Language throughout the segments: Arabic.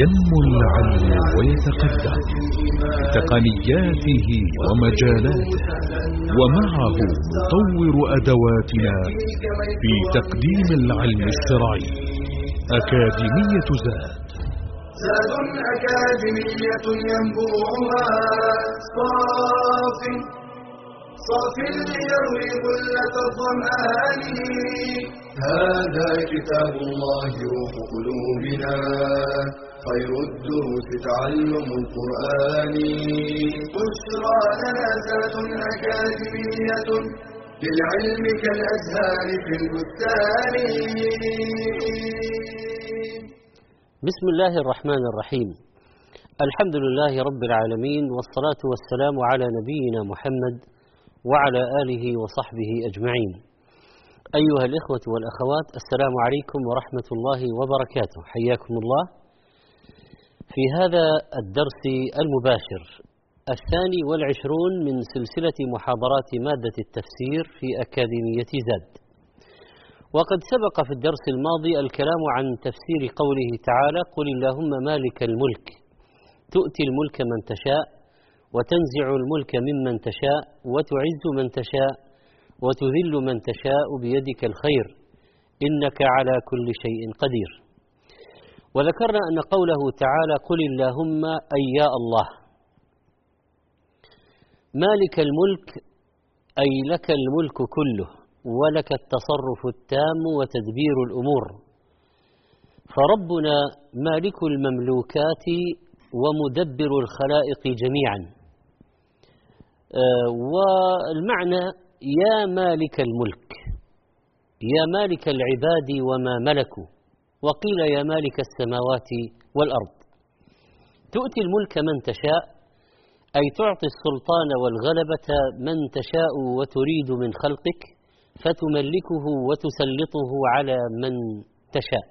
ينمو العلم ويتقدم بتقنياته ومجالاته ومعه نطور أدواتنا في تقديم العلم الشرعي أكاديمية زاد. زاد أكاديمية ينبوعها صاف صاف ليروي غلة الظمآن هذا كتاب الله روح قلوبنا. خير الدروس تعلم القرآن. بشرى لنا ذات أكاديمية للعلم كالأزهار في البستان. بسم الله الرحمن الرحيم. الحمد لله رب العالمين والصلاة والسلام على نبينا محمد وعلى آله وصحبه أجمعين. أيها الإخوة والأخوات السلام عليكم ورحمة الله وبركاته. حياكم الله. في هذا الدرس المباشر الثاني والعشرون من سلسلة محاضرات مادة التفسير في أكاديمية زاد. وقد سبق في الدرس الماضي الكلام عن تفسير قوله تعالى قل اللهم مالك الملك تؤتي الملك من تشاء وتنزع الملك ممن تشاء وتعز من تشاء وتذل من تشاء بيدك الخير إنك على كل شيء قدير. وذكرنا أن قوله تعالى قل اللهم أي يا الله. مالك الملك أي لك الملك كله ولك التصرف التام وتدبير الأمور. فربنا مالك المملوكات ومدبر الخلائق جميعا. والمعنى يا مالك الملك يا مالك العباد وما ملكوا وقيل يا مالك السماوات والأرض. تؤتي الملك من تشاء أي تعطي السلطان والغلبة من تشاء وتريد من خلقك فتملكه وتسلطه على من تشاء.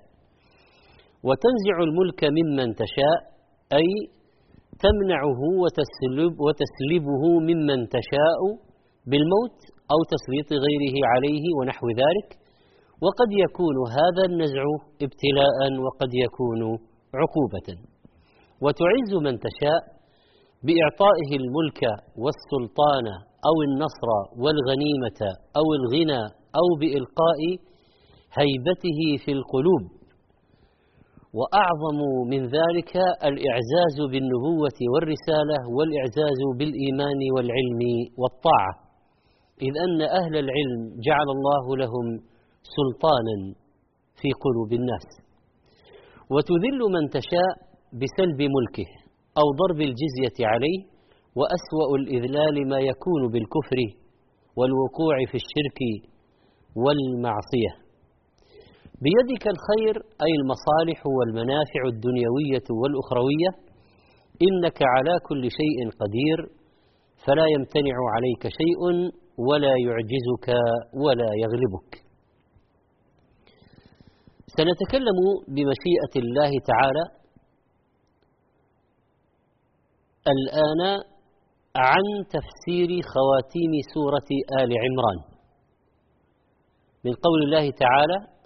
وتنزع الملك ممن تشاء أي تمنعه وتسلب وتسلبه ممن تشاء بالموت أو تسليط غيره عليه ونحو ذلك. وقد يكون هذا النزع ابتلاء وقد يكون عقوبة. وتعز من تشاء بإعطائه الملك والسلطان أو النصر والغنيمة أو الغنى أو بإلقاء هيبته في القلوب. وأعظم من ذلك الإعزاز بالنبوة والرسالة والإعزاز بالإيمان والعلم والطاعة. إذ أن أهل العلم جعل الله لهم سلطانا في قلوب الناس. وتذل من تشاء بسلب ملكه أو ضرب الجزية عليه وأسوأ الإذلال ما يكون بالكفر والوقوع في الشرك والمعصية. بيدك الخير أي المصالح والمنافع الدنيوية والأخروية إنك على كل شيء قدير فلا يمتنع عليك شيء ولا يعجزك ولا يغلبك. سنتكلم بمشيئة الله تعالى الآن عن تفسير خواتيم سورة آل عمران. من قول الله تعالى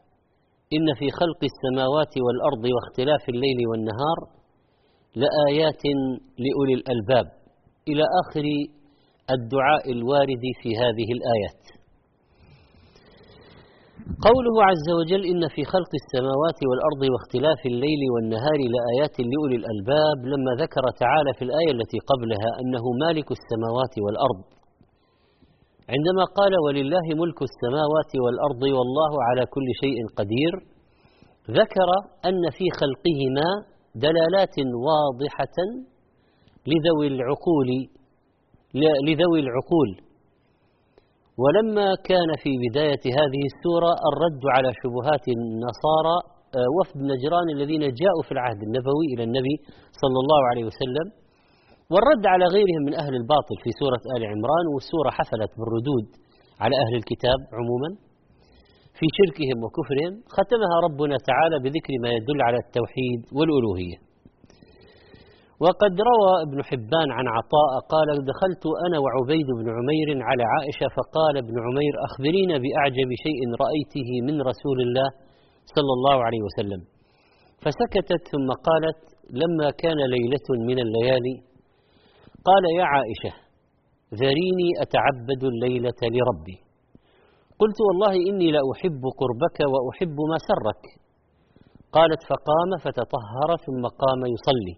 إن في خلق السماوات والأرض واختلاف الليل والنهار لآيات لأولي الألباب إلى آخر الدعاء الوارد في هذه الآيات. قوله عز وجل إن في خلق السماوات والأرض واختلاف الليل والنهار لآيات لأولي الألباب لما ذكر تعالى في الآية التي قبلها أنه مالك السماوات والأرض عندما قال ولله ملك السماوات والأرض والله على كل شيء قدير ذكر أن في خلقهما دلالات واضحة لذوي العقول لذوي العقول. ولما كان في بداية هذه السورة الرد على شبهات النصارى وفد نجران الذين جاءوا في العهد النبوي إلى النبي صلى الله عليه وسلم والرد على غيرهم من أهل الباطل في سورة آل عمران والسورة حفلت بالردود على أهل الكتاب عموما في شركهم وكفرهم ختمها ربنا تعالى بذكر ما يدل على التوحيد والألوهية. وقد روى ابن حبان عن عطاء قال دخلت أنا وعبيد بن عمير على عائشة فقال ابن عمير أخبرينا بأعجب شيء رأيته من رسول الله صلى الله عليه وسلم. فسكتت ثم قالت لما كان ليلة من الليالي قال يا عائشة ذريني أتعبد الليلة لربي. قلت والله إني لأحب قربك وأحب ما سرك. قالت فقام فتطهر ثم قام يصلي.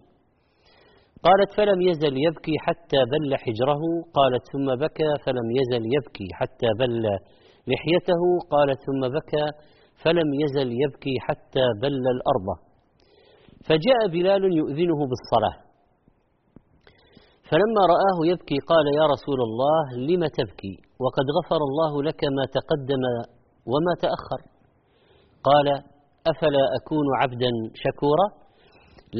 قالت فلم يزل يبكي حتى بل حجره. قالت ثم بكى فلم يزل يبكي حتى بل لحيته. قالت ثم بكى فلم يزل يبكي حتى بل الأرض. فجاء بلال يؤذنه بالصلاة. فلما رآه يبكي قال يا رسول الله لم تبكي؟ وقد غفر الله لك ما تقدم وما تأخر. قال أفلا أكون عبدا شكورا؟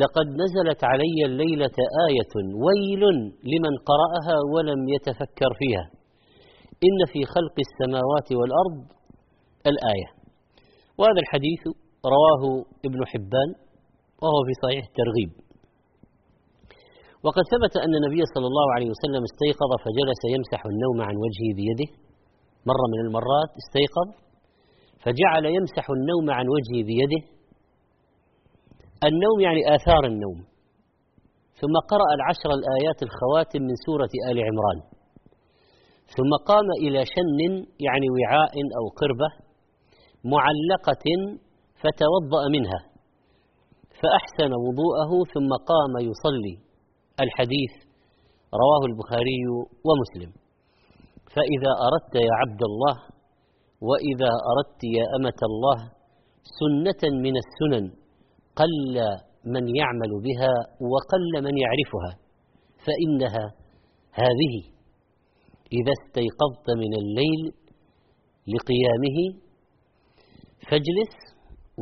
لقد نزلت علي الليلة آية ويل لمن قرأها ولم يتفكر فيها. إن في خلق السماوات والأرض الآية. وهذا الحديث رواه ابن حبان وهو في صحيح الترغيب. وقد ثبت أن النبي صلى الله عليه وسلم استيقظ فجلس يمسح النوم عن وجهه بيده. مرة من المرات استيقظ فجعل يمسح النوم عن وجهه بيده. النوم يعني آثار النوم. ثم قرأ العشر الآيات الخواتم من سورة آل عمران. ثم قام إلى شن يعني وعاء أو قربة معلقة فتوضأ منها. فأحسن وضوءه ثم قام يصلي. الحديث رواه البخاري ومسلم. فإذا أردت يا عبد الله وإذا أردت يا أمة الله سنة من السنن قل من يعمل بها وقل من يعرفها فإنها هذه إذا استيقظت من الليل لقيامه فاجلس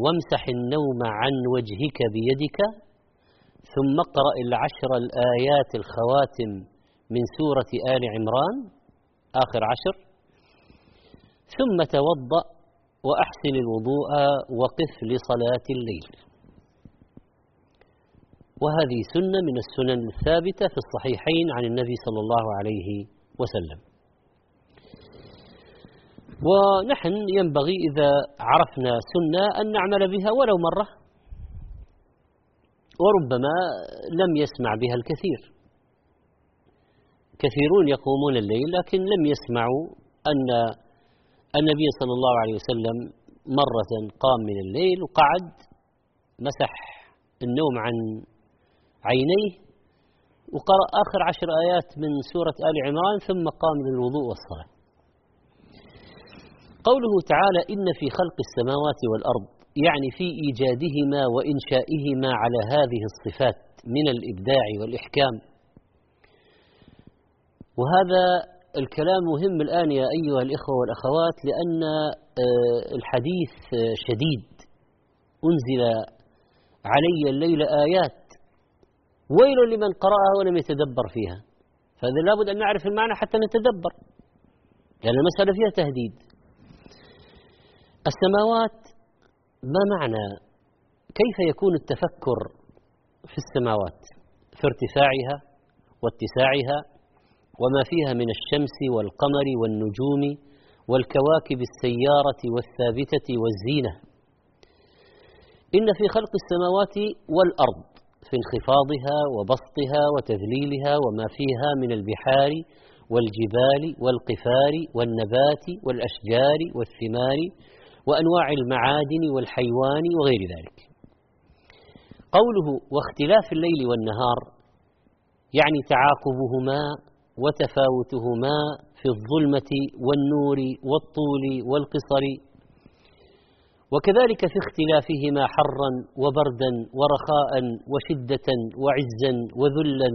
وامسح النوم عن وجهك بيدك ثم اقرأ العشر الآيات الخواتم من سورة آل عمران آخر عشر. ثم توضأ وأحسن الوضوء وقف لصلاة الليل. وهذه سنة من السنن الثابتة في الصحيحين عن النبي صلى الله عليه وسلم. ونحن ينبغي إذا عرفنا سنة أن نعمل بها ولو مرة. وربما لم يسمع بها الكثير. كثيرون يقومون الليل لكن لم يسمعوا أن النبي صلى الله عليه وسلم مرة قام من الليل وقعد مسح النوم عن عينيه وقرأ آخر عشر آيات من سورة آل عمران ثم قام للوضوء والصلاة. قوله تعالى إن في خلق السماوات والأرض يعني في إيجادهما وإنشائهما على هذه الصفات من الإبداع والإحكام. وهذا الكلام مهم الآن يا أيها الإخوة والأخوات لأن آه، الحديث شديد. أنزل علي الليل آيات. ويل لمن قرأها ولم يتدبر فيها. فهذا لابد أن نعرف المعنى حتى نتدبر. لأن المسألة فيها تهديد. السماوات ما معنى كيف يكون التفكر في السماوات؟ في ارتفاعها واتساعها وما فيها من الشمس والقمر والنجوم والكواكب السيارة والثابتة والزينة. إن في خلق السماوات والأرض في انخفاضها وبسطها وتذليلها وما فيها من البحار والجبال والقفار والنبات والأشجار والثمار وأنواع المعادن والحيوان وغير ذلك. قوله واختلاف الليل والنهار يعني تعاقبهما وتفاوتهما في الظلمة والنور والطول والقصر. وكذلك في اختلافهما حرا وبردا ورخاء وشدة وعزا وذلا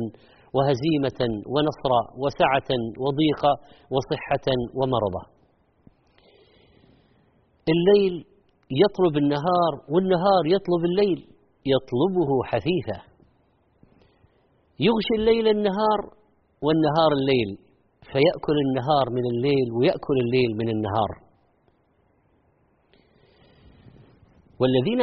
وهزيمة ونصرا وسعة وضيقا وصحة ومرضا الليل يطلب النهار والنهار يطلب الليل يطلبه حثيثا. يغشي الليل النهار والنهار الليل فيأكل النهار من الليل ويأكل الليل من النهار. والذين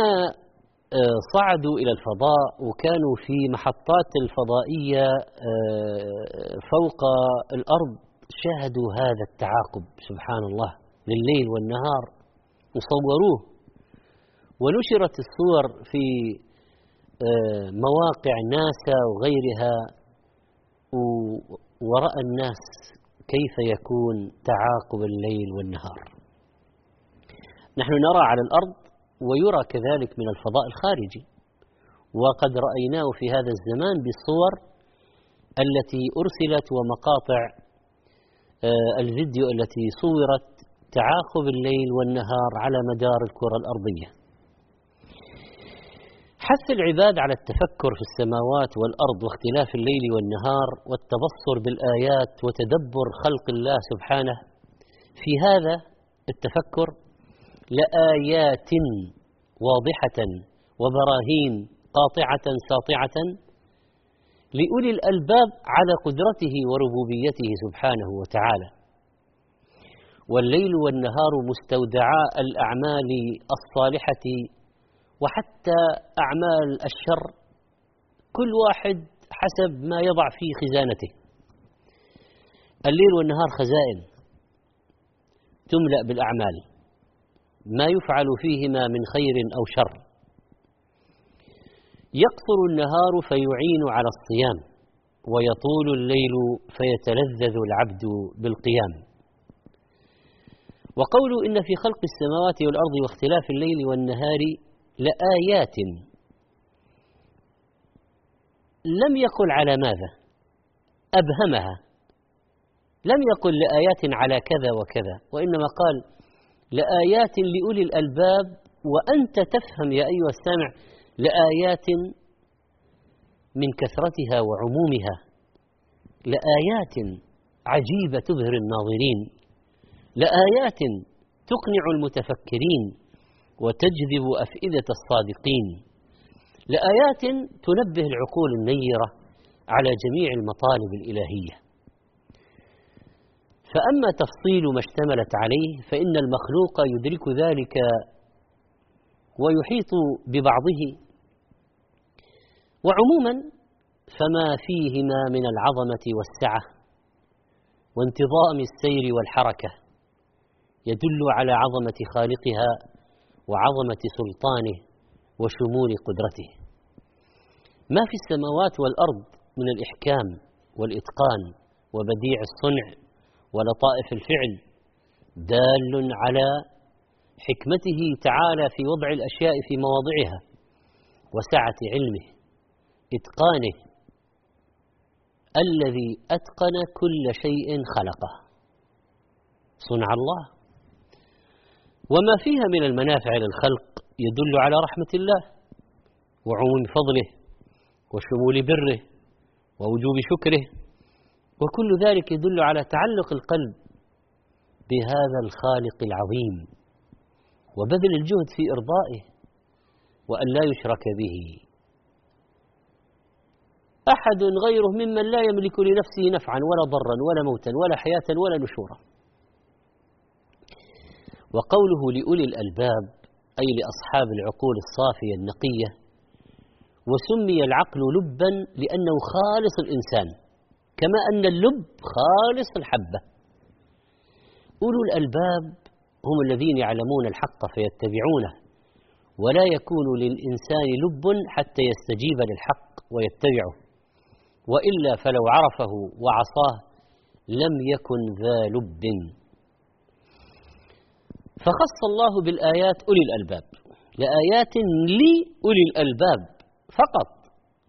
آه، صعدوا إلى الفضاء وكانوا في محطات الفضائية آه، فوق الأرض شاهدوا هذا التعاقب. سبحان الله لليل والنهار وصوروه. ونشرت الصور في آه، مواقع ناسا وغيرها ورأى الناس كيف يكون تعاقب الليل والنهار. نحن نرى على الأرض ويرى كذلك من الفضاء الخارجي. وقد رأيناه في هذا الزمان بالصور التي أرسلت ومقاطع آه، الفيديو التي صورت تعاقب الليل والنهار على مدار الكرة الأرضية. حث العباد على التفكر في السماوات والأرض واختلاف الليل والنهار والتبصر بالآيات وتدبر خلق الله سبحانه. في هذا التفكر لآيات واضحة وبراهين قاطعة ساطعة لأولي الألباب على قدرته وربوبيته سبحانه وتعالى. والليل والنهار مستودعا الأعمال الصالحة وحتى أعمال الشر كل واحد حسب ما يضع في خزانته. الليل والنهار خزائن تملأ بالأعمال ما يفعل فيهما من خير أو شر. يقصر النهار فيعين على الصيام ويطول الليل فيتلذذ العبد بالقيام. وقول إن في خلق السماوات والأرض واختلاف الليل والنهار لآيات. لم يقل على ماذا؟ أبهمها. لم يقل لآيات على كذا وكذا وإنما قال لآيات لأولي الألباب وأنت تفهم يا أيها السامع لآيات من كثرتها وعمومها. لآيات عجيبة تبهر الناظرين. لآيات تقنع المتفكرين وتجذب أفئدة الصادقين. لآيات تنبه العقول النيرة على جميع المطالب الإلهية. فأما تفصيل ما اشتملت عليه فإن المخلوق يدرك ذلك ويحيط ببعضه. وعموما فما فيهما من العظمة والسعة وانتظام السير والحركة. يدل على عظمة خالقها وعظمة سلطانه وشمول قدرته. ما في السماوات والأرض من الإحكام والإتقان وبديع الصنع ولطائف الفعل دال على حكمته تعالى في وضع الأشياء في مواضعها وسعة علمه إتقانه الذي أتقن كل شيء خلقه. صنع الله. وما فيها من المنافع للخلق يدل على رحمة الله وعموم فضله وشمول بره ووجوب شكره. وكل ذلك يدل على تعلق القلب بهذا الخالق العظيم وبذل الجهد في إرضائه وأن لا يشرك به. أحد غيره ممن لا يملك لنفسه نفعا ولا ضرا ولا موتا ولا حياة ولا نشورا. وقوله لأولي الألباب أي لأصحاب العقول الصافية النقية وسمي العقل لبا لأنه خالص الإنسان كما أن اللب خالص الحبة. أولو الألباب هم الذين يعلمون الحق فيتبعونه ولا يكون للإنسان لب حتى يستجيب للحق ويتبعه وإلا فلو عرفه وعصاه لم يكن ذا لب. فخص الله بالآيات أولي الألباب. لآيات لأولي الألباب فقط.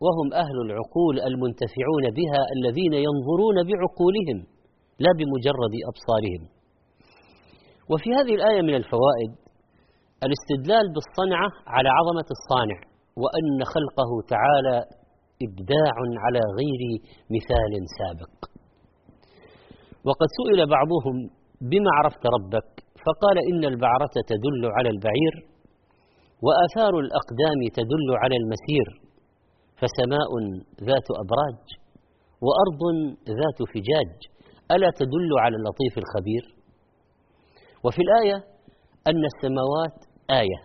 وهم أهل العقول المنتفعون بها الذين ينظرون بعقولهم لا بمجرد أبصارهم. وفي هذه الآية من الفوائد الاستدلال بالصنعة على عظمة الصانع وأن خلقه تعالى إبداع على غير مثال سابق. وقد سئل بعضهم بما عرفت ربك؟ فقال إن البعرة تدل على البعير وآثار الأقدام تدل على المسير فسماء ذات أبراج وأرض ذات فجاج ألا تدل على اللطيف الخبير؟ وفي الآية أن السماوات آية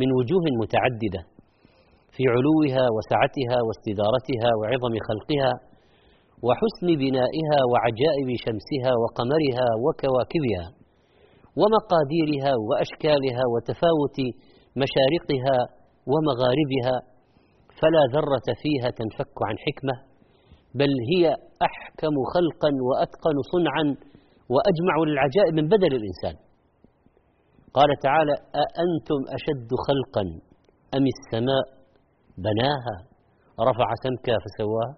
من وجوه متعددة في علوها وسعتها واستدارتها وعظم خلقها وحسن بنائها وعجائب شمسها وقمرها وكواكبها. ومقاديرها وأشكالها وتفاوت مشارقها ومغاربها فلا ذرة فيها تنفك عن حكمة بل هي أحكم خلقا وأتقن صنعا وأجمع للعجائب من بدل الإنسان. قال تعالى أأنتم أشد خلقا أم السماء بناها؟ رفع سمكها فسواها.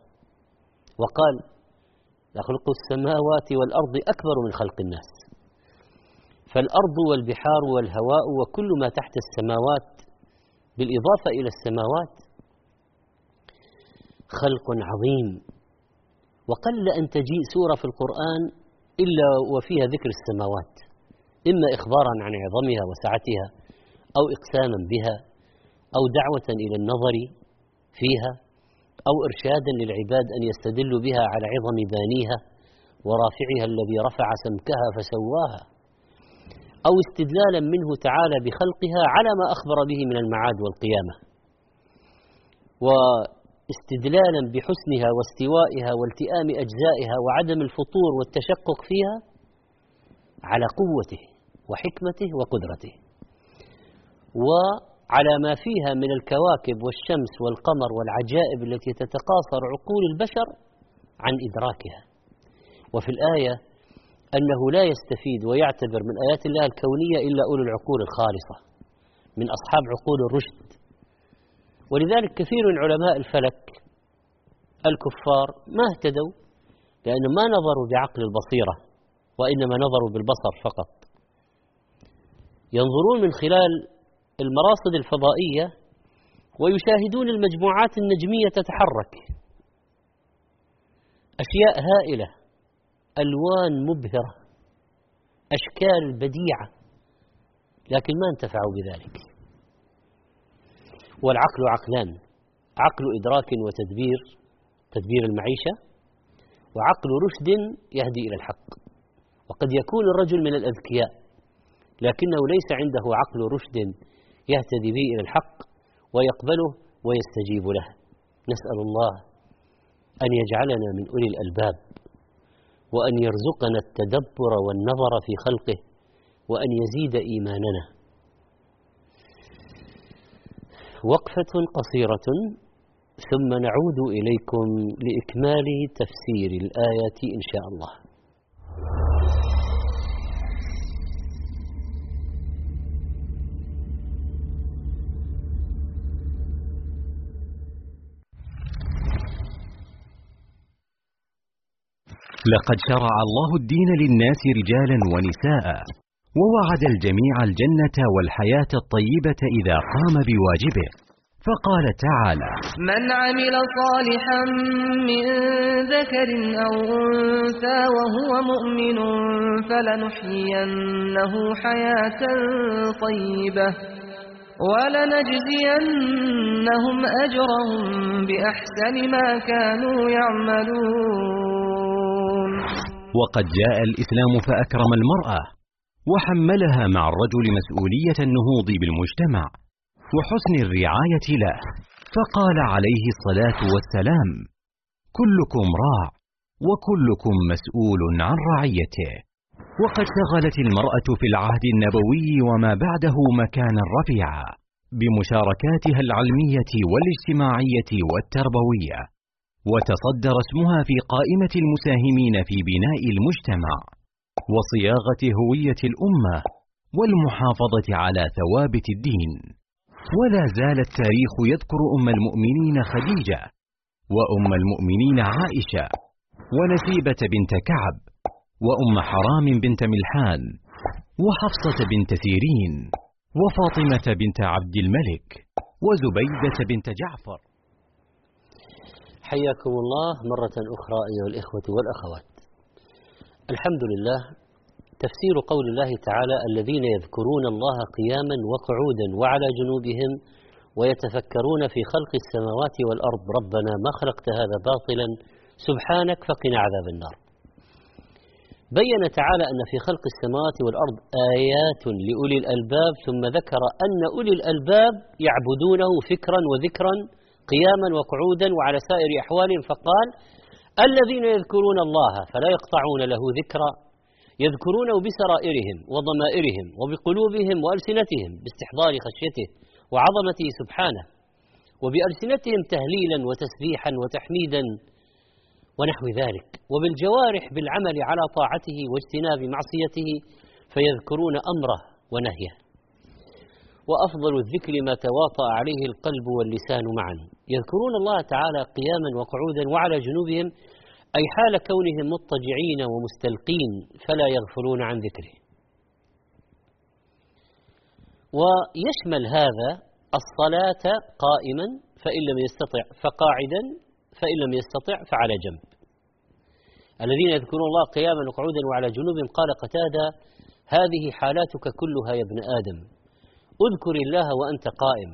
وقال لخلق السماوات والأرض أكبر من خلق الناس. فالأرض والبحار والهواء وكل ما تحت السماوات بالإضافة إلى السماوات خلق عظيم. وقل أن تجيء سورة في القرآن إلا وفيها ذكر السماوات إما إخبارا عن عظمها وسعتها أو إقساما بها أو دعوة إلى النظر فيها أو إرشادا للعباد أن يستدلوا بها على عظم بانيها ورافعها الذي رفع سمكها فسواها. أو استدلالا منه تعالى بخلقها على ما أخبر به من المعاد والقيامة. واستدلالا بحسنها واستوائها والتئام أجزائها وعدم الفطور والتشقق فيها على قوته وحكمته وقدرته. وعلى ما فيها من الكواكب والشمس والقمر والعجائب التي تتقاصر عقول البشر عن إدراكها. وفي الآية أنه لا يستفيد ويعتبر من آيات الله الكونية إلا أولو العقول الخالصة من أصحاب عقول الرشد. ولذلك كثير من علماء الفلك الكفار ما اهتدوا لأنهم ما نظروا بعقل البصيرة وإنما نظروا بالبصر فقط. ينظرون من خلال المراصد الفضائية ويشاهدون المجموعات النجمية تتحرك. أشياء هائلة. ألوان مبهرة أشكال بديعة لكن ما انتفعوا بذلك. والعقل عقلان عقل إدراك وتدبير تدبير المعيشة وعقل رشد يهدي إلى الحق. وقد يكون الرجل من الأذكياء لكنه ليس عنده عقل رشد يهتدي به إلى الحق ويقبله ويستجيب له. نسأل الله أن يجعلنا من أولي الألباب. وأن يرزقنا التدبر والنظر في خلقه وأن يزيد إيماننا. وقفة قصيرة ثم نعود إليكم لإكمال تفسير الآية إن شاء الله. لقد شرع الله الدين للناس رجالا ونساء ووعد الجميع الجنة والحياة الطيبة إذا قام بواجبه. فقال تعالى من عمل صالحا من ذكر أو أنثى وهو مؤمن فلنحيينه حياة طيبة ولنجزينهم أجرهم بأحسن ما كانوا يعملون. وقد جاء الإسلام فأكرم المرأة وحملها مع الرجل مسؤولية النهوض بالمجتمع وحسن الرعاية له. فقال عليه الصلاة والسلام كلكم راع وكلكم مسؤول عن رعيته. وقد شغلت المرأة في العهد النبوي وما بعده مكانا رفيعا بمشاركاتها العلمية والاجتماعية والتربوية وتصدر اسمها في قائمة المساهمين في بناء المجتمع وصياغة هوية الأمة والمحافظة على ثوابت الدين. ولا زال التاريخ يذكر أم المؤمنين خديجة وأم المؤمنين عائشة ونسيبة بنت كعب وأم حرام بنت ملحان وحفصة بنت سيرين وفاطمة بنت عبد الملك وزبيدة بنت جعفر. حياكم الله مرة أخرى أيها الإخوة والأخوات. الحمد لله تفسير قول الله تعالى الذين يذكرون الله قياما وقعودا وعلى جنوبهم ويتفكرون في خلق السماوات والأرض ربنا ما خلقت هذا باطلا سبحانك فقنا عذاب النار. بين تعالى أن في خلق السماوات والأرض آيات لأولي الألباب ثم ذكر أن أولي الألباب يعبدونه فكرا وذكرا قياما وقعودا وعلى سائر أحوالهم فقال الذين يذكرون الله فلا يقطعون له ذكرا. يذكرونه بسرائرهم وضمائرهم وبقلوبهم وألسنتهم باستحضار خشيته وعظمته سبحانه وبألسنتهم تهليلا وتسبيحا وتحميدا ونحو ذلك وبالجوارح بالعمل على طاعته واجتناب معصيته فيذكرون أمره ونهيه. وأفضل الذكر ما تواطأ عليه القلب واللسان معا. يذكرون الله تعالى قياما وقعودا وعلى جنوبهم أي حال كونهم مضطجعين ومستلقين فلا يغفلون عن ذكره. ويشمل هذا الصلاة قائما فإن لم يستطع فقاعدا فإن لم يستطع فعلى جنب. الذين يذكرون الله قياما وقعودا وعلى جنوب قال قتادة هذه حالاتك كلها يا ابن آدم. اذكر الله وأنت قائم.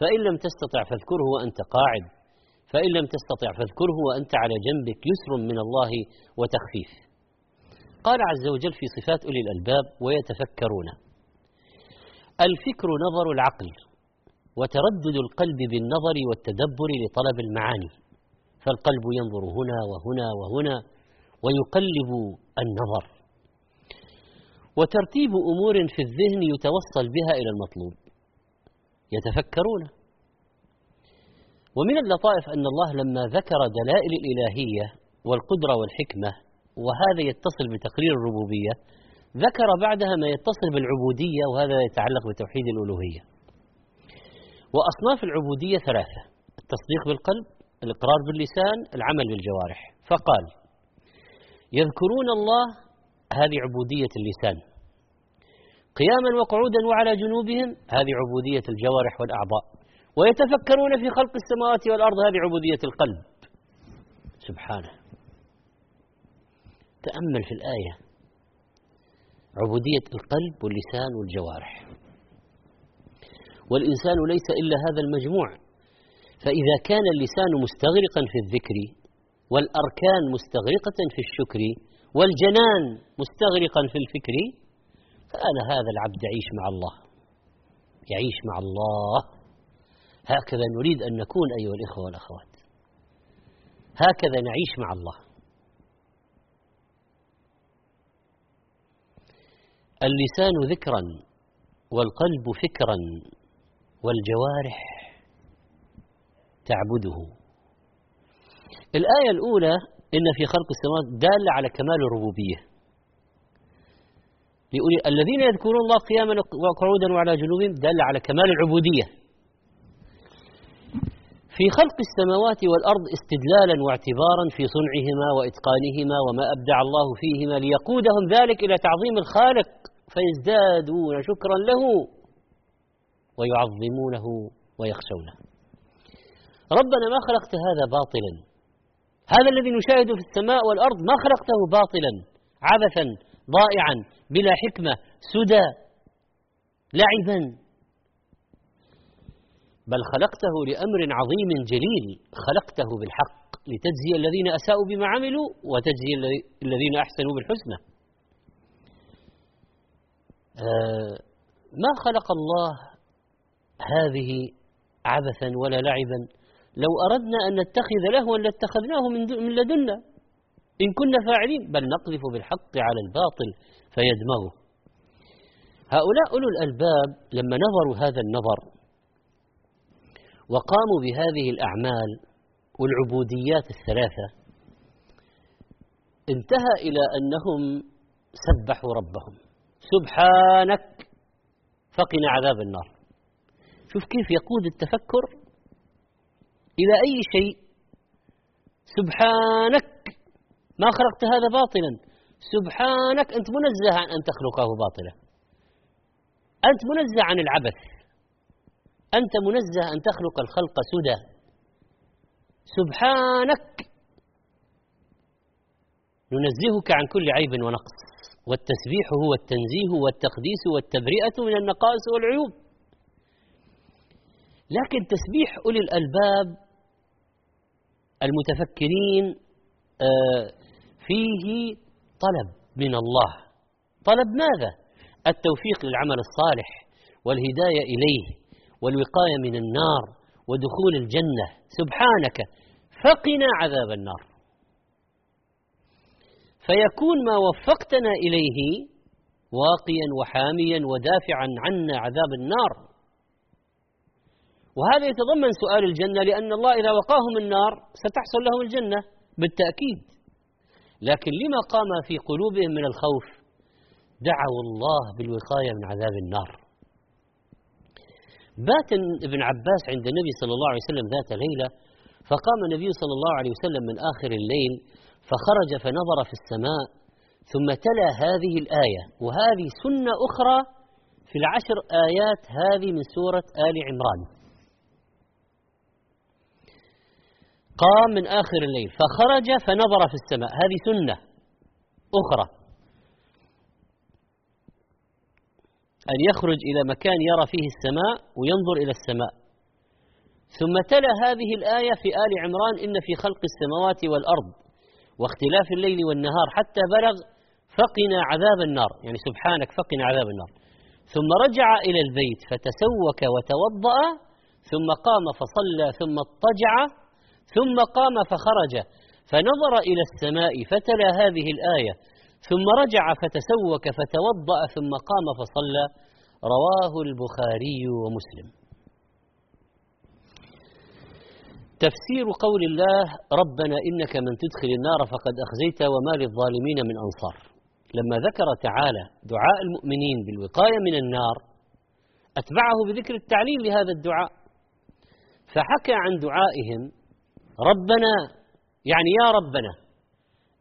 فإن لم تستطع فاذكره وأنت قاعد. فإن لم تستطع فاذكره وأنت على جنبك يسر من الله وتخفيف. قال عز وجل في صفات أولي الألباب ويتفكرون الفكر نظر العقل وتردد القلب بالنظر والتدبر لطلب المعاني. فالقلب ينظر هنا وهنا وهنا ويقلب النظر. وترتيب أمور في الذهن يتوصل بها إلى المطلوب. يتفكرون. ومن اللطائف أن الله لما ذكر دلائل الإلهية والقدرة والحكمة وهذا يتصل بتقرير الربوبية ذكر بعدها ما يتصل بالعبودية وهذا يتعلق بتوحيد الألوهية. وأصناف العبودية ثلاثة التصديق بالقلب الإقرار باللسان العمل بالجوارح. فقال يذكرون الله هذه عبودية اللسان. قياما وقعودا وعلى جنوبهم هذه عبودية الجوارح والأعضاء. ويتفكرون في خلق السماوات والأرض هذه عبودية القلب. سبحانه. تأمل في الآية. عبودية القلب واللسان والجوارح. والإنسان ليس إلا هذا المجموع. فإذا كان اللسان مستغرقا في الذكر والأركان مستغرقة في الشكر والجنان مستغرقا في الفكر فأنا هذا العبد يعيش مع الله يعيش مع الله. هكذا نريد أن نكون أيها الإخوة والأخوات. هكذا نعيش مع الله. اللسان ذكرا والقلب فكرا والجوارح تعبده. الآية الأولى إن في خلق السماوات دالة على كمال الربوبية. يقول الذين يذكرون الله قياما وقعودا وعلى جنوبهم دالة على كمال العبودية. في خلق السماوات والأرض استدلالا واعتبارا في صنعهما وإتقانهما وما أبدع الله فيهما ليقودهم ذلك إلى تعظيم الخالق فيزدادون شكرا له ويعظمونه ويخشونه. ربنا ما خلقت هذا باطلا. هذا الذي نشاهده في السماء والأرض ما خلقته باطلا عبثا ضائعا بلا حكمة سدى لعبا. بل خلقته لأمر عظيم جليل خلقته بالحق لتجزي الذين أساءوا بما عملوا وتجزي الذين أحسنوا بالحسنى. آه ما خلق الله هذه عبثا ولا لعبا؟ لو أردنا أن نتخذ لهوا لاتخذناه من لدنا. إن كنا فاعلين بل نقذف بالحق على الباطل فيدمغه. هؤلاء أولو الألباب لما نظروا هذا النظر وقاموا بهذه الأعمال والعبوديات الثلاثة انتهى إلى أنهم سبحوا ربهم. سبحانك فقنا عذاب النار. شوف كيف يقود التفكر إلى أي شيء. سبحانك ما خلقت هذا باطلا. سبحانك أنت منزه عن أن تخلقه باطلا. أنت منزه عن العبث. أنت منزه أن تخلق الخلق سدى. سبحانك ننزهك عن كل عيب ونقص. والتسبيح هو التنزيه والتقديس والتبرئة من النقائص والعيوب. لكن تسبيح أولي الألباب المتفكرين آه، فيه طلب من الله. طلب ماذا؟ التوفيق للعمل الصالح والهداية إليه والوقاية من النار ودخول الجنة. سبحانك فقنا عذاب النار. فيكون ما وفقتنا إليه واقيا وحاميا ودافعا عنا عذاب النار. وهذا يتضمن سؤال الجنة لأن الله إذا وقاهم النار ستحصل لهم الجنة بالتأكيد. لكن لما قام في قلوبهم من الخوف؟ دعوا الله بالوقاية من عذاب النار. بات ابن عباس عند النبي صلى الله عليه وسلم ذات ليلة فقام النبي صلى الله عليه وسلم من آخر الليل فخرج فنظر في السماء ثم تلا هذه الآية. وهذه سنة أخرى في العشر آيات هذه من سورة آل عمران. قام من آخر الليل فخرج فنظر في السماء. هذه سنة أخرى. أن يخرج إلى مكان يرى فيه السماء وينظر إلى السماء. ثم تلا هذه الآية في آل عمران إن في خلق السماوات والأرض واختلاف الليل والنهار حتى بلغ فقنا عذاب النار. يعني سبحانك فقنا عذاب النار. ثم رجع إلى البيت فتسوك وتوضأ ثم قام فصلى ثم اضطجع ثم قام فخرج فنظر إلى السماء فتلا هذه الآية ثم رجع فتسوك فتوضأ ثم قام فصلى رواه البخاري ومسلم. تفسير قول الله ربنا إنك من تدخل النار فقد أخزيت وما للظالمين من أنصار. لما ذكر تعالى دعاء المؤمنين بالوقاية من النار أتبعه بذكر التعليل لهذا الدعاء. فحكى عن دعائهم ربنا يعني يا ربنا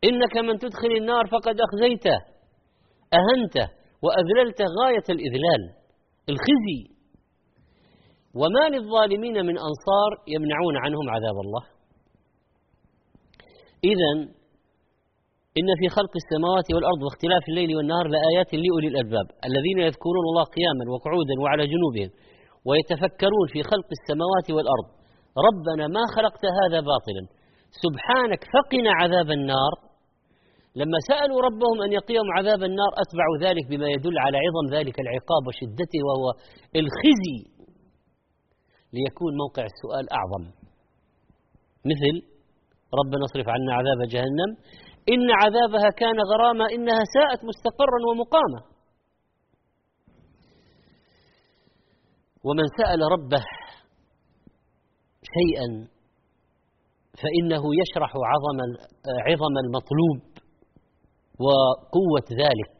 إنك من تدخل النار فقد أخزيته أهنته وأذللت غاية الإذلال الخزي. وما للظالمين من أنصار يمنعون عنهم عذاب الله. إذا إن في خلق السماوات والأرض واختلاف الليل والنهار لآيات لأولي الألباب الذين يذكرون الله قياما وقعودا وعلى جنوبهم ويتفكرون في خلق السماوات والأرض. ربنا ما خلقت هذا باطلا. سبحانك فقنا عذاب النار. لما سألوا ربهم أن يقيهم عذاب النار أتبعوا ذلك بما يدل على عظم ذلك العقاب وشدته وهو الخزي. ليكون موقع السؤال أعظم. مثل ربنا اصرف عنا عذاب جهنم. إن عذابها كان غراما إنها ساءت مستقرا ومقاما. ومن سأل ربه شيئا فإنه يشرح عظم عظم المطلوب وقوة ذلك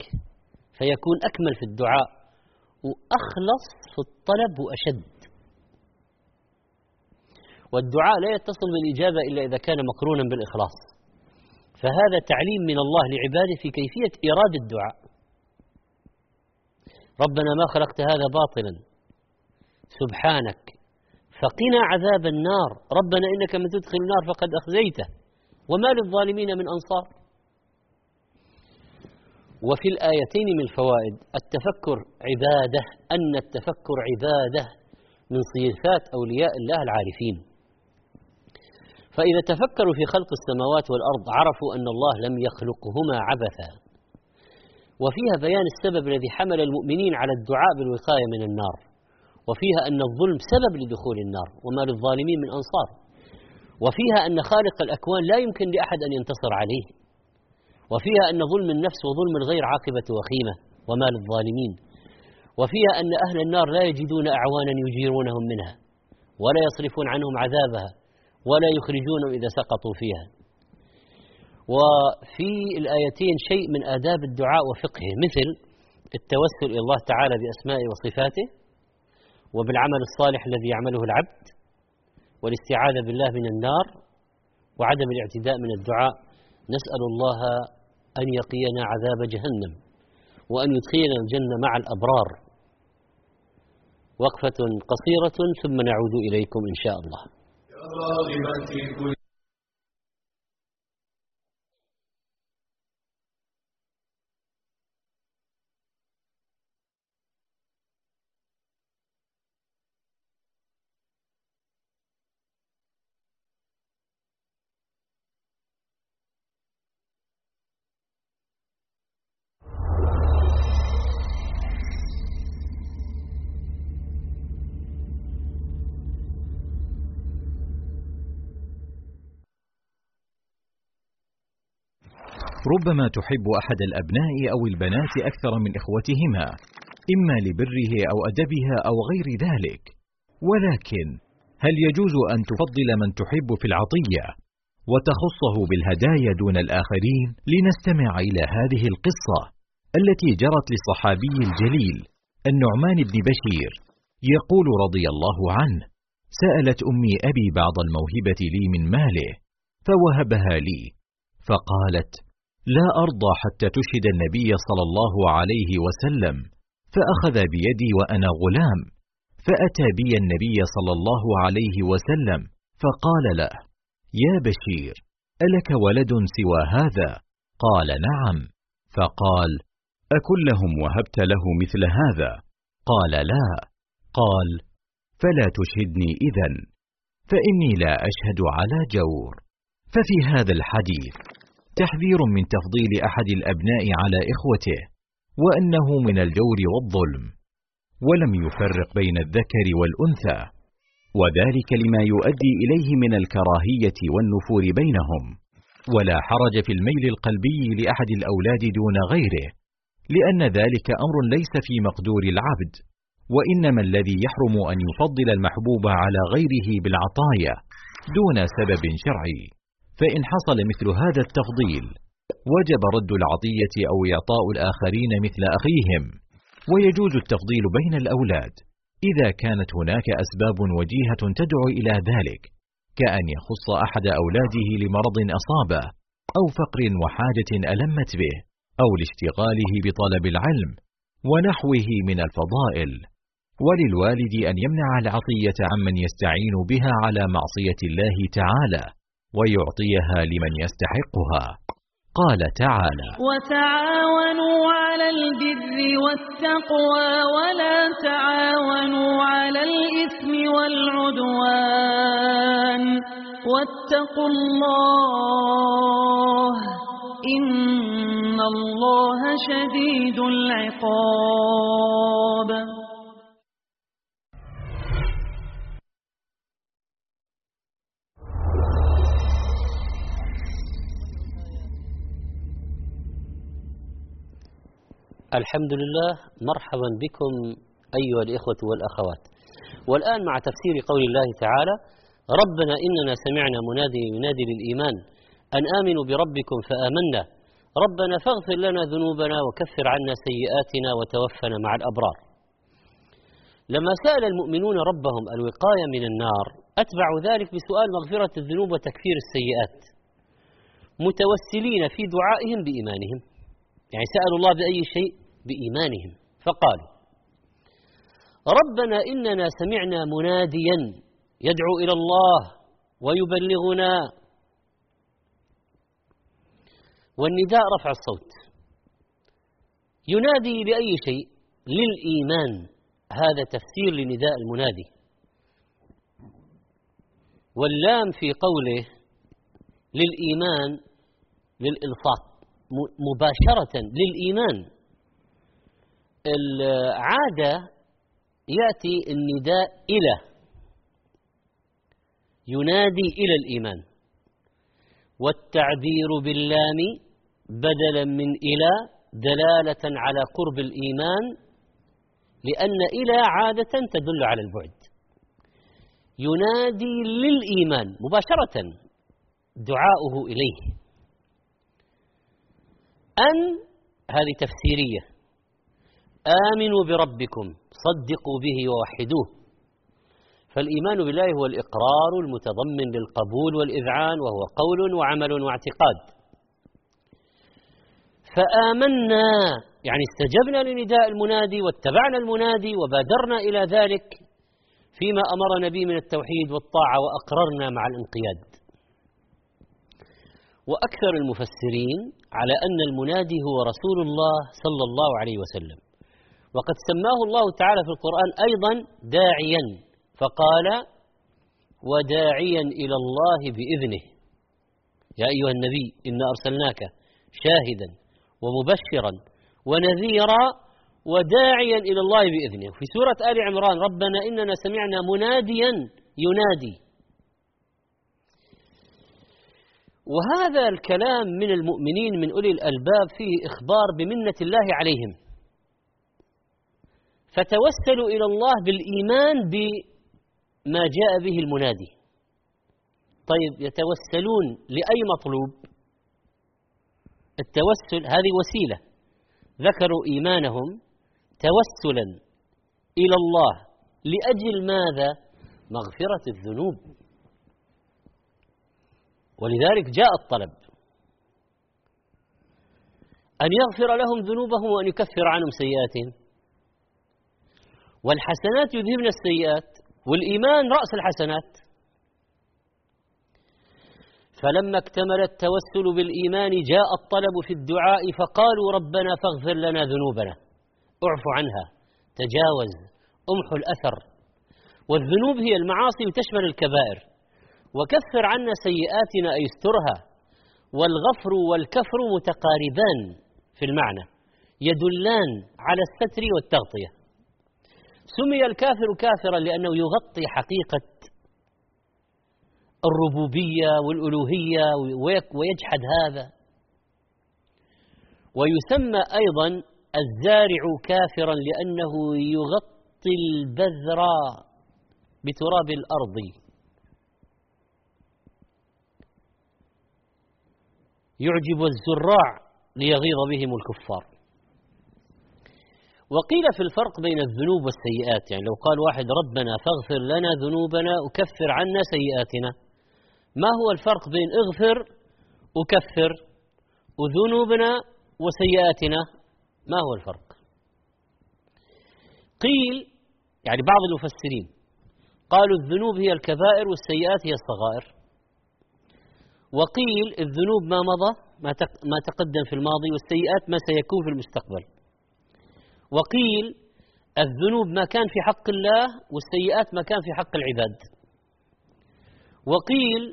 فيكون أكمل في الدعاء وأخلص في الطلب وأشد. والدعاء لا يتصل بالإجابة إلا إذا كان مقرونا بالإخلاص. فهذا تعليم من الله لعباده في كيفية إيراد الدعاء. ربنا ما خلقت هذا باطلا. سبحانك. فقنا عذاب النار. ربنا إنك من تدخل النار فقد أخزيته. وما للظالمين من أنصار. وفي الآيتين من الفوائد التفكر عبادة أن التفكر عبادة من صفات أولياء الله العارفين. فإذا تفكروا في خلق السماوات والأرض عرفوا أن الله لم يخلقهما عبثا. وفيها بيان السبب الذي حمل المؤمنين على الدعاء بالوقاية من النار. وفيها أن الظلم سبب لدخول النار وما للظالمين من أنصار. وفيها أن خالق الأكوان لا يمكن لأحد أن ينتصر عليه. وفيها أن ظلم النفس وظلم الغير عاقبة وخيمة وما للظالمين. وفيها أن أهل النار لا يجدون أعوانا يجيرونهم منها ولا يصرفون عنهم عذابها ولا يخرجونهم إذا سقطوا فيها. وفي الآيتين شيء من آداب الدعاء وفقهه مثل التوسل إلى الله تعالى بأسمائه وصفاته وبالعمل الصالح الذي يعمله العبد والاستعاذة بالله من النار وعدم الاعتداء من الدعاء نسأل الله أن يقينا عذاب جهنم وأن يدخلنا الجنة مع الأبرار. وقفة قصيرة ثم نعود إليكم إن شاء الله. ربما تحب أحد الأبناء أو البنات أكثر من إخوتهما إما لبره أو أدبها أو غير ذلك. ولكن هل يجوز أن تفضل من تحب في العطية وتخصه بالهدايا دون الآخرين لنستمع إلى هذه القصة التي جرت للصحابي الجليل النعمان بن بشير يقول رضي الله عنه سألت أمي أبي بعض الموهبة لي من ماله فوهبها لي فقالت لا أرضى حتى تشهد النبي صلى الله عليه وسلم فأخذ بيدي وأنا غلام. فأتى بي النبي صلى الله عليه وسلم فقال له يا بشير ألك ولد سوى هذا قال نعم. فقال أكلهم وهبت له مثل هذا قال لا. قال فلا تشهدني إذا فإني لا أشهد على جور. ففي هذا الحديث تحذير من تفضيل أحد الأبناء على إخوته وأنه من الجور والظلم ولم يفرق بين الذكر والأنثى وذلك لما يؤدي إليه من الكراهية والنفور بينهم. ولا حرج في الميل القلبي لأحد الأولاد دون غيره لأن ذلك أمر ليس في مقدور العبد وإنما الذي يحرم أن يفضل المحبوب على غيره بالعطايا دون سبب شرعي. فإن حصل مثل هذا التفضيل وجب رد العطية أو إعطاء الآخرين مثل أخيهم ويجوز التفضيل بين الأولاد. إذا كانت هناك أسباب وجيهة تدعو إلى ذلك كأن يخص أحد أولاده لمرض أصابه أو فقر وحاجة ألمت به أو لاشتغاله بطلب العلم ونحوه من الفضائل. وللوالد أن يمنع العطية عمن يستعين بها على معصية الله تعالى. ويعطيها لمن يستحقها. قال تعالى وتعاونوا على البر والتقوى ولا تعاونوا على الإثم والعدوان. واتقوا الله إن الله شديد العقاب. الحمد لله مرحبا بكم أيها الإخوة والأخوات. والآن مع تفسير قول الله تعالى ربنا إننا سمعنا منادي ينادي للإيمان أن آمنوا بربكم فآمنا. ربنا فاغفر لنا ذنوبنا وكفر عنا سيئاتنا وتوفنا مع الأبرار. لما سأل المؤمنون ربهم الوقاية من النار أتبعوا ذلك بسؤال مغفرة الذنوب وتكفير السيئات. متوسلين في دعائهم بإيمانهم. يعني سألوا الله بأي شيء؟ بإيمانهم. فقالوا ربنا إننا سمعنا مناديا يدعو إلى الله ويبلغنا. والنداء رفع الصوت. ينادي بأي شيء؟ للإيمان. هذا تفسير لنداء المنادي. واللام في قوله للإيمان للإلصاق مباشرة للإيمان. العادة يأتي النداء إلى ينادي إلى الإيمان. والتعبير باللام بدلا من إلى دلالة على قرب الإيمان لأن إلى عادة تدل على البعد. ينادي للإيمان مباشرة دعاؤه إليه. أن هذه تفسيرية آمنوا بربكم صدقوا به ووحدوه. فالإيمان بالله هو الإقرار المتضمن للقبول والإذعان وهو قول وعمل واعتقاد. فآمنا يعني استجبنا لنداء المنادي واتبعنا المنادي وبادرنا إلى ذلك فيما أمرنا به من التوحيد والطاعة وأقررنا مع الانقياد. وأكثر المفسرين على أن المنادي هو رسول الله صلى الله عليه وسلم. وقد سماه الله تعالى في القرآن أيضا داعيا فقال وداعيا إلى الله بإذنه. يا أيها النبي إنا أرسلناك شاهدا ومبشرا ونذيرا وداعيا إلى الله بإذنه. في سورة آل عمران ربنا إننا سمعنا مناديا ينادي. وهذا الكلام من المؤمنين من أولي الألباب فيه إخبار بمنة الله عليهم. فتوسلوا إلى الله بالإيمان ما جاء به المنادي. طيب يتوسلون لأي مطلوب؟ التوسل هذه وسيلة. ذكروا إيمانهم توسلا إلى الله لأجل ماذا؟ مغفرة الذنوب. ولذلك جاء الطلب أن يغفر لهم ذنوبهم وأن يكفر عنهم سيئاتهم. والحسنات يذهبن السيئات والإيمان رأس الحسنات. فلما اكتمل التوسل بالإيمان جاء الطلب في الدعاء فقالوا ربنا فاغفر لنا ذنوبنا اعف عنها تجاوز امحو الأثر. والذنوب هي المعاصي وتشمل الكبائر. وكفر عنا سيئاتنا أي استرها والغفر والكفر متقاربان في المعنى يدلان على الستر والتغطية. سمي الكافر كافرا لأنه يغطي حقيقة الربوبية والألوهية ويجحد هذا. ويسمى أيضا الزارع كافرا لأنه يغطي البذر بتراب الأرض. يعجب الزراع ليغيظ بهم الكفار. وقيل في الفرق بين الذنوب والسيئات يعني لو قال واحد ربنا فاغفر لنا ذنوبنا وكفر عنا سيئاتنا ما هو الفرق بين اغفر وكفر وذنوبنا وسيئاتنا؟ ما هو الفرق؟ قيل يعني بعض المفسرين قالوا الذنوب هي الكبائر والسيئات هي الصغائر. وقيل الذنوب ما مضى ما تقدم في الماضي والسيئات ما سيكون في المستقبل. وقيل الذنوب ما كان في حق الله والسيئات ما كان في حق العباد. وقيل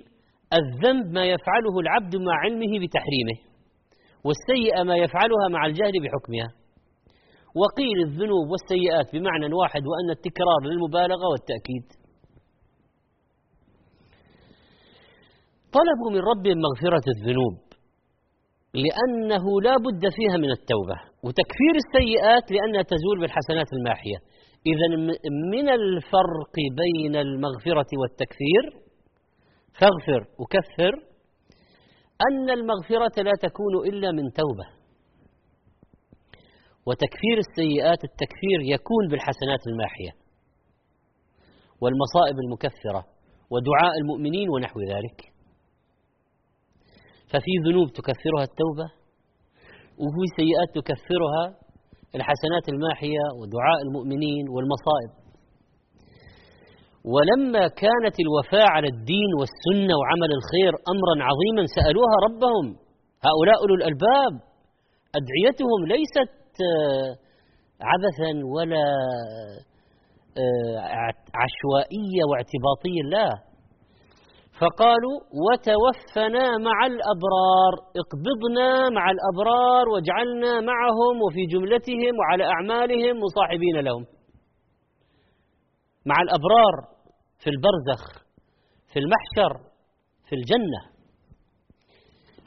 الذنب ما يفعله العبد مع علمه بتحريمه والسيئة ما يفعلها مع الجهل بحكمها. وقيل الذنوب والسيئات بمعنى واحد وأن التكرار للمبالغة والتأكيد. طلبوا من ربهم مغفرة الذنوب لأنه لا بد فيها من التوبة وتكفير السيئات لأنها تزول بالحسنات الماحية. إذا من الفرق بين المغفرة والتكفير فاغفر وكفر أن المغفرة لا تكون إلا من توبة. وتكفير السيئات التكفير يكون بالحسنات الماحية. والمصائب المكفرة ودعاء المؤمنين ونحو ذلك. ففي ذنوب تكفرها التوبة وفي سيئات تكفرها الحسنات الماحية ودعاء المؤمنين والمصائب. ولما كانت الوفاء على الدين والسنة وعمل الخير امرا عظيما سألوها ربهم هؤلاء أولو الألباب أدعيتهم ليست آه، عبثا ولا آه، عشوائية واعتباطية لا. فقالوا وتوفنا مع الأبرار اقبضنا مع الأبرار واجعلنا معهم وفي جملتهم وعلى أعمالهم مصاحبين لهم. مع الأبرار في البرزخ في المحشر في الجنة.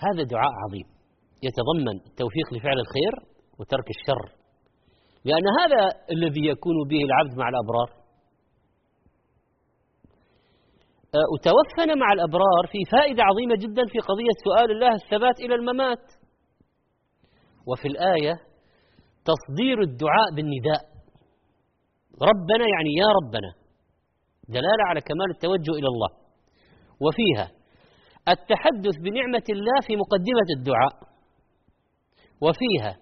هذا دعاء عظيم. يتضمن التوفيق لفعل الخير وترك الشر. لأن هذا الذي يكون به العبد مع الأبرار وتوفنا مع الأبرار في فائدة عظيمة جدا في قضية سؤال الله الثبات إلى الممات. وفي الآية تصدير الدعاء بالنداء. ربنا يعني يا ربنا. دلالة على كمال التوجه إلى الله. وفيها التحدث بنعمة الله في مقدمة الدعاء. وفيها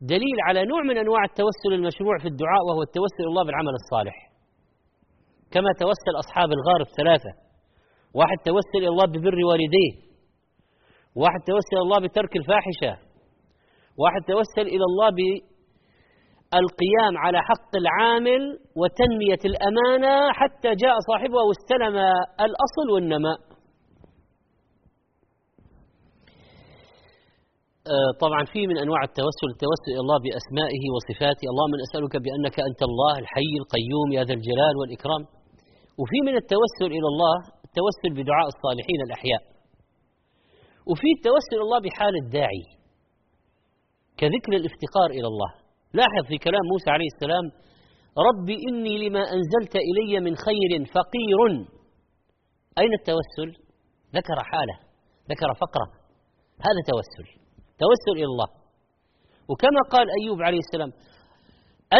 دليل على نوع من أنواع التوسل المشروع في الدعاء وهو التوسل الله بالعمل الصالح. كما توسل أصحاب الغار الثلاثة. واحد توسل إلى الله ببر والديه. واحد توسل إلى الله بترك الفاحشة. واحد توسل إلى الله القيام على حق العامل وتنمية الأمانة حتى جاء صاحبها واستلم الأصل والنماء. آه، طبعا في من أنواع التوسل التوسل إلى الله بأسمائه وصفاته. اللهم أسألك بأنك أنت الله الحي القيوم يا ذا الجلال والإكرام. وفي من التوسل إلى الله التوسل بدعاء الصالحين الأحياء. وفي التوسل الله بحال الداعي كذكر الافتقار إلى الله. لاحظ في كلام موسى عليه السلام رب إني لما أنزلت إلي من خير فقير. أين التوسل؟ ذكر حالة ذكر فقرة. هذا توسل توسل إلى الله. وكما قال أيوب عليه السلام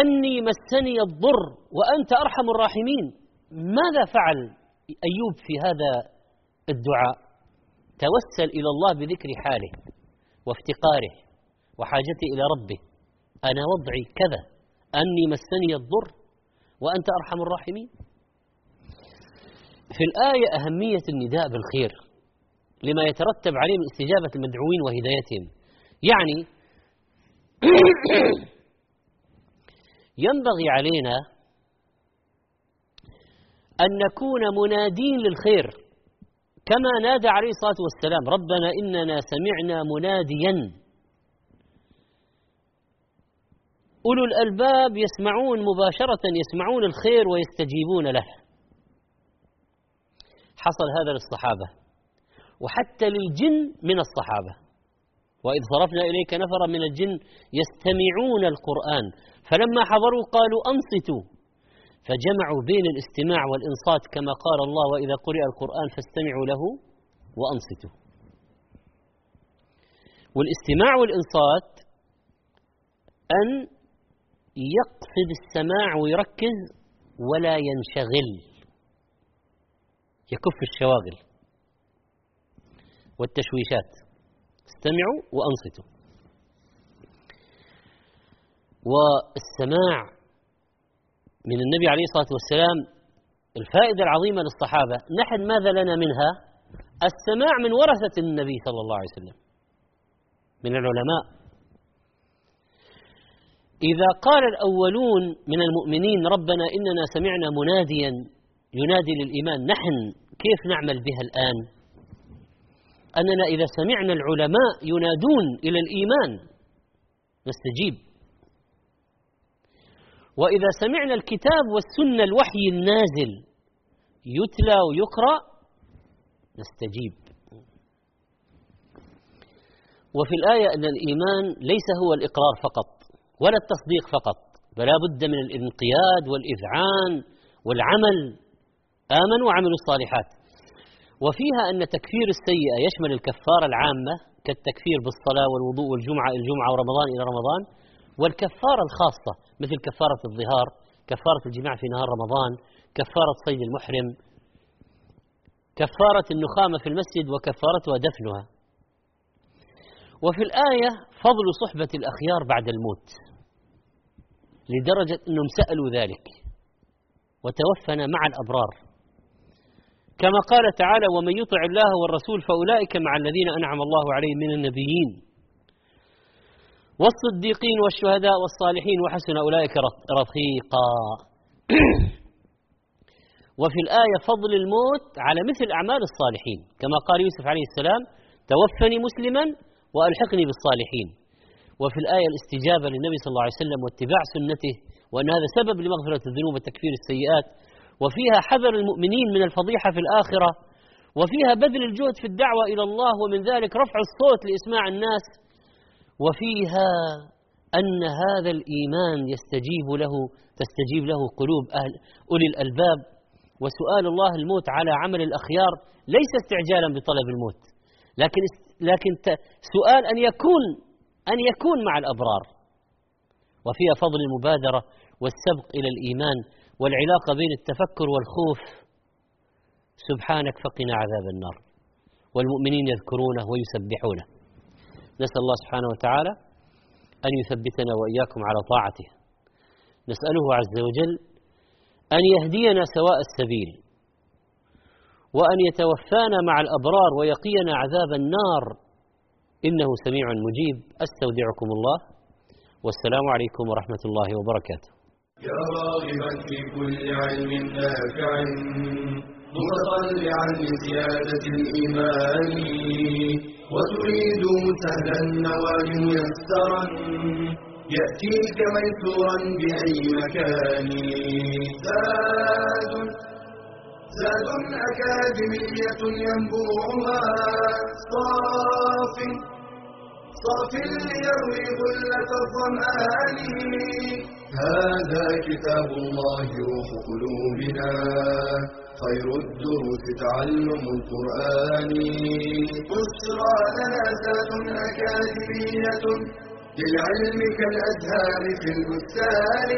أني مسني الضر وأنت أرحم الراحمين. ماذا فعل أيوب في هذا الدعاء؟ توسل إلى الله بذكر حاله وافتقاره وحاجته إلى ربه. أنا وضعي كذا أني مسني الضر وأنت أرحم الراحمين. في الآية أهمية النداء بالخير لما يترتب عليه من استجابة المدعوين وهدايتهم. يعني ينبغي علينا أن نكون منادين للخير كما نادى عليه الصلاة والسلام ربنا إننا سمعنا مناديا. أولو الألباب يسمعون مباشرة يسمعون الخير ويستجيبون له. حصل هذا للصحابة وحتى للجن من الصحابة. وإذ صرفنا إليك نفرا من الجن يستمعون القرآن فلما حضروا قالوا أنصتوا. فجمعوا بين الاستماع والإنصات كما قال الله وإذا قرئ القرآن فاستمعوا له وأنصتوا. والاستماع والإنصات أن يقصد السماع ويركز ولا ينشغل. يكف الشواغل والتشويشات. استمعوا وأنصتوا. والسماع من النبي عليه الصلاة والسلام الفائدة العظيمة للصحابة. نحن ماذا لنا منها؟ السماع من ورثة النبي صلى الله عليه وسلم من العلماء. إذا قال الأولون من المؤمنين ربنا إننا سمعنا مناديا ينادي للإيمان نحن كيف نعمل بها الآن؟ أننا إذا سمعنا العلماء ينادون إلى الإيمان نستجيب. وإذا سمعنا الكتاب والسنة الوحي النازل يتلى ويقرأ نستجيب. وفي الآية أن الإيمان ليس هو الإقرار فقط ولا التصديق فقط بل بد من الانقياد والإذعان والعمل. آمنوا وعملوا الصالحات. وفيها أن تكفير السيئة يشمل الكفارة العامة كالتكفير بالصلاة والوضوء والجمعة الجمعة ورمضان إلى رمضان والكفارة الخاصة مثل كفارة الظهار كفارة الجماع في نهار رمضان كفارة صيد المحرم كفارة النخامة في المسجد وكفارتها دفنها. وفي الآية فضل صحبة الأخيار بعد الموت لدرجة أنهم سألوا ذلك وتوفنا مع الأبرار. كما قال تعالى ومن يطع الله والرسول فأولئك مع الذين أنعم الله عليهم من النبيين والصديقين والشهداء والصالحين وحسن أولئك رفيقا. وفي الآية فضل الموت على مثل أعمال الصالحين. كما قال يوسف عليه السلام توفني مسلما وألحقني بالصالحين. وفي الآية الاستجابة للنبي صلى الله عليه وسلم واتباع سنته وأن هذا سبب لمغفرة الذنوب وتكفير السيئات. وفيها حذر المؤمنين من الفضيحة في الآخرة. وفيها بذل الجهد في الدعوة إلى الله ومن ذلك رفع الصوت لإسماع الناس. وفيها أن هذا الإيمان يستجيب له تستجيب له قلوب أهل أولي الألباب. وسؤال الله الموت على عمل الأخيار ليس استعجالا بطلب الموت. لكن لكن سؤال أن يكون أن يكون مع الأبرار. وفيها فضل المبادرة والسبق إلى الإيمان والعلاقة بين التفكر والخوف. سبحانك فقنا عذاب النار. والمؤمنين يذكرونه ويسبحونه. نسأل الله سبحانه وتعالى أن يثبتنا وإياكم على طاعته. نسأله عز وجل أن يهدينا سواء السبيل وأن يتوفانا مع الأبرار ويقينا عذاب النار. إنه سميع مجيب. أستودعكم الله. والسلام عليكم ورحمة الله وبركاته. يا راغبا في كل علم نافع. متطلعا لزيادة الإيمان. وتريد سهلا النوال ميسرا يأتيك ميسورا بأي مكان. زاد زاد أكاديمية ينبوعها. صاف صافٍ ليروي غلة الظمآن. هذا كتاب الله روح قلوبنا. خير الدروس تعلم القرآن. بشرى جنازات أكاديمية للعلم كالأزهار في البستان